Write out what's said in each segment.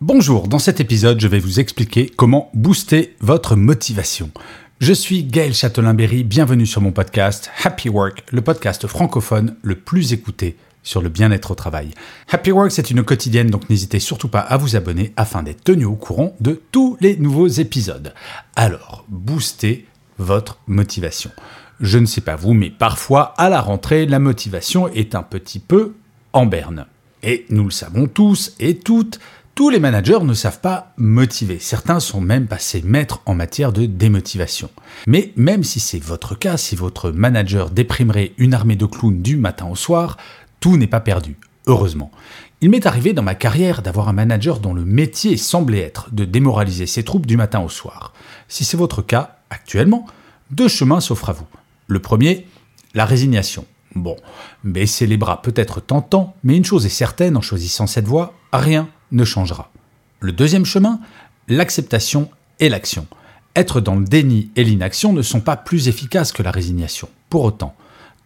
Bonjour, dans cet épisode, je vais vous expliquer comment booster votre motivation. Je suis Gaël Châtelain-Berry, bienvenue sur mon podcast Happy Work, le podcast francophone le plus écouté sur le bien-être au travail. Happy Work, c'est une quotidienne, donc n'hésitez surtout pas à vous abonner afin d'être tenu au courant de tous les nouveaux épisodes. Alors, booster votre motivation. Je ne sais pas vous, mais parfois, à la rentrée, la motivation est un petit peu en berne. Et nous le savons tous et toutes, tous les managers ne savent pas motiver. Certains sont même passés maîtres en matière de démotivation. Mais même si c'est votre cas, si votre manager déprimerait une armée de clowns du matin au soir, tout n'est pas perdu, heureusement. Il m'est arrivé dans ma carrière d'avoir un manager dont le métier semblait être de démoraliser ses troupes du matin au soir. Si c'est votre cas actuellement, deux chemins s'offrent à vous. Le premier, la résignation. Bon, baisser les bras peut être tentant, mais une chose est certaine en choisissant cette voie, rien ne changera. Le deuxième chemin, l'acceptation et l'action. Être dans le déni et l'inaction ne sont pas plus efficaces que la résignation. Pour autant,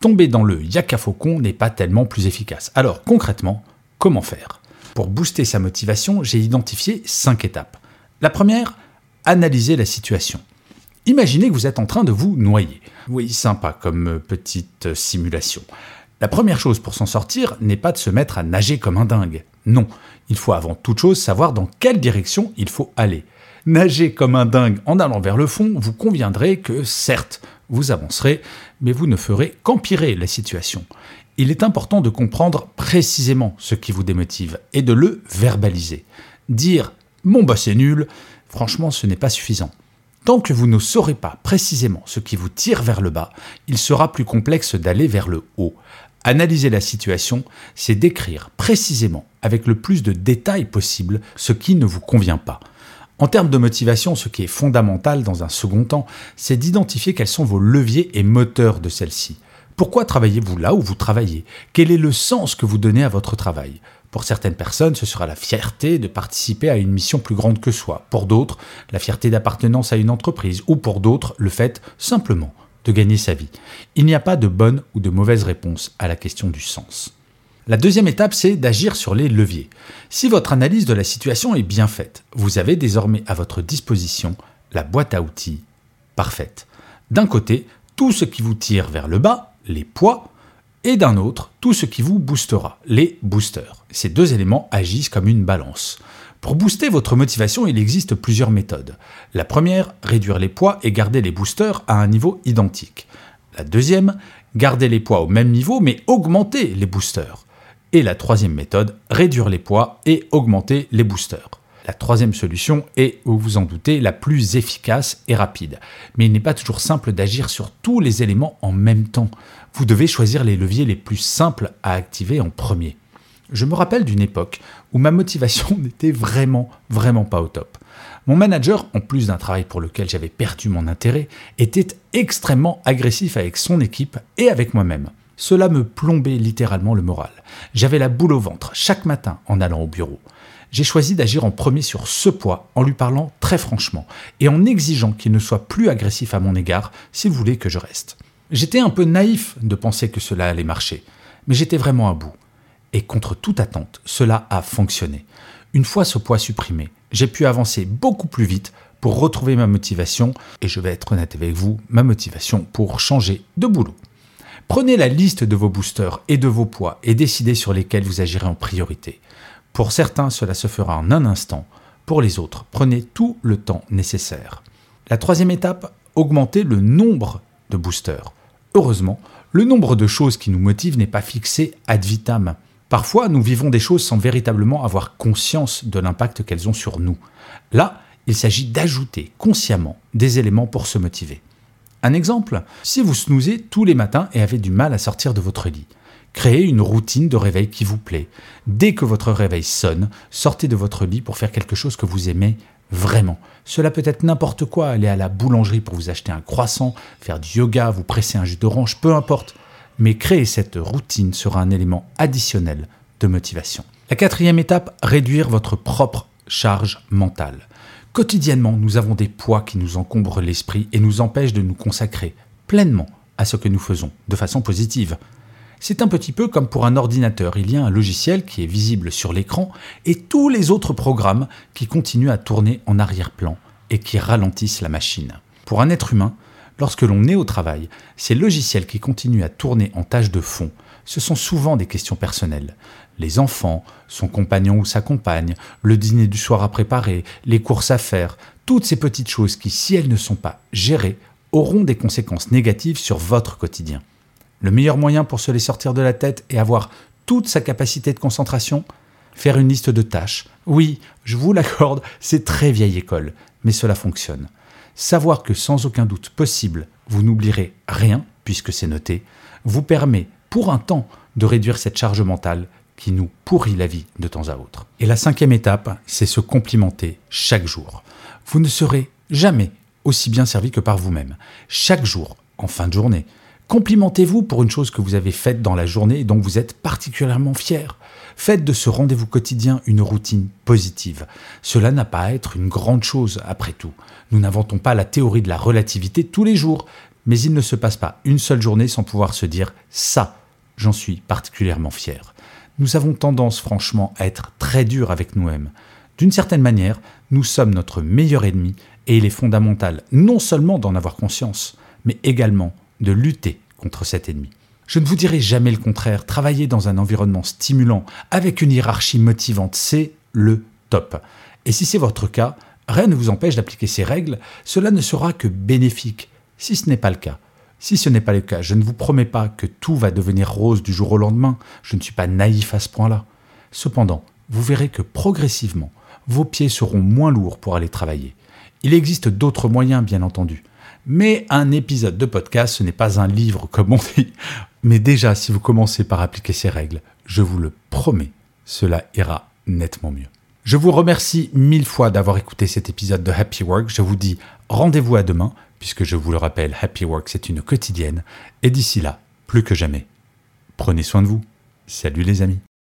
tomber dans le yaka faucon n'est pas tellement plus efficace. Alors concrètement, comment faire? Pour booster sa motivation, j'ai identifié cinq étapes. La première, analyser la situation. Imaginez que vous êtes en train de vous noyer. Oui, sympa comme petite simulation. La première chose pour s'en sortir n'est pas de se mettre à nager comme un dingue. Non, il faut avant toute chose savoir dans quelle direction il faut aller. Nager comme un dingue en allant vers le fond, vous conviendrez que certes, vous avancerez, mais vous ne ferez qu'empirer la situation. Il est important de comprendre précisément ce qui vous démotive et de le verbaliser. Dire mon bah c'est nul, franchement ce n'est pas suffisant. Tant que vous ne saurez pas précisément ce qui vous tire vers le bas, il sera plus complexe d'aller vers le haut. Analyser la situation, c'est décrire précisément, avec le plus de détails possible, ce qui ne vous convient pas. En termes de motivation, ce qui est fondamental dans un second temps, c'est d'identifier quels sont vos leviers et moteurs de celle-ci. Pourquoi travaillez-vous là où vous travaillez? Quel est le sens que vous donnez à votre travail? Pour certaines personnes, ce sera la fierté de participer à une mission plus grande que soi. Pour d'autres, la fierté d'appartenance à une entreprise. Ou pour d'autres, le fait simplement gagner sa vie. Il n'y a pas de bonne ou de mauvaise réponse à la question du sens. La deuxième étape, c'est d'agir sur les leviers. Si votre analyse de la situation est bien faite, vous avez désormais à votre disposition la boîte à outils parfaite. D'un côté, tout ce qui vous tire vers le bas, les poids, et d'un autre, tout ce qui vous boostera, les boosters. Ces deux éléments agissent comme une balance. Pour booster votre motivation, il existe plusieurs méthodes. La première, réduire les poids et garder les boosters à un niveau identique. La deuxième, garder les poids au même niveau mais augmenter les boosters. Et la troisième méthode, réduire les poids et augmenter les boosters. La troisième solution est, vous vous en doutez, la plus efficace et rapide. Mais il n'est pas toujours simple d'agir sur tous les éléments en même temps. Vous devez choisir les leviers les plus simples à activer en premier. Je me rappelle d'une époque où ma motivation n'était vraiment, vraiment pas au top. Mon manager, en plus d'un travail pour lequel j'avais perdu mon intérêt, était extrêmement agressif avec son équipe et avec moi-même. Cela me plombait littéralement le moral. J'avais la boule au ventre chaque matin en allant au bureau. J'ai choisi d'agir en premier sur ce poids en lui parlant très franchement et en exigeant qu'il ne soit plus agressif à mon égard s'il voulait que je reste. J'étais un peu naïf de penser que cela allait marcher, mais j'étais vraiment à bout. Et contre toute attente, cela a fonctionné. Une fois ce poids supprimé, j'ai pu avancer beaucoup plus vite pour retrouver ma motivation, et je vais être honnête avec vous, ma motivation pour changer de boulot. Prenez la liste de vos boosters et de vos poids et décidez sur lesquels vous agirez en priorité. Pour certains, cela se fera en un instant. Pour les autres, prenez tout le temps nécessaire. La troisième étape, augmentez le nombre de boosters. Heureusement, le nombre de choses qui nous motivent n'est pas fixé ad vitam. Parfois, nous vivons des choses sans véritablement avoir conscience de l'impact qu'elles ont sur nous. Là, il s'agit d'ajouter consciemment des éléments pour se motiver. Un exemple, si vous snoozez tous les matins et avez du mal à sortir de votre lit, Créez une routine de réveil qui vous plaît. Dès que votre réveil sonne, sortez de votre lit pour faire quelque chose que vous aimez vraiment. Cela peut être n'importe quoi, aller à la boulangerie pour vous acheter un croissant, faire du yoga, vous presser un jus d'orange, peu importe. Mais créer cette routine sera un élément additionnel de motivation. La quatrième étape, réduire votre propre charge mentale. Quotidiennement, nous avons des poids qui nous encombrent l'esprit et nous empêchent de nous consacrer pleinement à ce que nous faisons, de façon positive. C'est un petit peu comme pour un ordinateur, il y a un logiciel qui est visible sur l'écran et tous les autres programmes qui continuent à tourner en arrière-plan et qui ralentissent la machine. Pour un être humain, lorsque l'on est au travail, ces logiciels qui continuent à tourner en tâche de fond, ce sont souvent des questions personnelles. Les enfants, son compagnon ou sa compagne, le dîner du soir à préparer, les courses à faire, toutes ces petites choses qui, si elles ne sont pas gérées, auront des conséquences négatives sur votre quotidien. Le meilleur moyen pour se les sortir de la tête et avoir toute sa capacité de concentration? Faire une liste de tâches. Oui, je vous l'accorde, c'est très vieille école, mais cela fonctionne. Savoir que sans aucun doute possible, vous n'oublierez rien, puisque c'est noté, vous permet, pour un temps, de réduire cette charge mentale qui nous pourrit la vie de temps à autre. Et la cinquième étape, c'est se complimenter chaque jour. Vous ne serez jamais aussi bien servi que par vous-même. Chaque jour, en fin de journée, Complimentez-vous pour une chose que vous avez faite dans la journée et dont vous êtes particulièrement fier. Faites de ce rendez-vous quotidien une routine positive. Cela n'a pas à être une grande chose après tout. Nous n'inventons pas la théorie de la relativité tous les jours, mais il ne se passe pas une seule journée sans pouvoir se dire ça, j'en suis particulièrement fier. Nous avons tendance franchement à être très durs avec nous-mêmes. D'une certaine manière, nous sommes notre meilleur ennemi et il est fondamental non seulement d'en avoir conscience, mais également de lutter contre cet ennemi. Je ne vous dirai jamais le contraire, travailler dans un environnement stimulant, avec une hiérarchie motivante, c'est le top. Et si c'est votre cas, rien ne vous empêche d'appliquer ces règles, cela ne sera que bénéfique, si ce n'est pas le cas. Si ce n'est pas le cas, je ne vous promets pas que tout va devenir rose du jour au lendemain, je ne suis pas naïf à ce point-là. Cependant, vous verrez que progressivement, vos pieds seront moins lourds pour aller travailler. Il existe d'autres moyens, bien entendu. Mais un épisode de podcast, ce n'est pas un livre comme on dit. Mais déjà, si vous commencez par appliquer ces règles, je vous le promets, cela ira nettement mieux. Je vous remercie mille fois d'avoir écouté cet épisode de Happy Work. Je vous dis rendez-vous à demain, puisque je vous le rappelle, Happy Work, c'est une quotidienne. Et d'ici là, plus que jamais, prenez soin de vous. Salut les amis.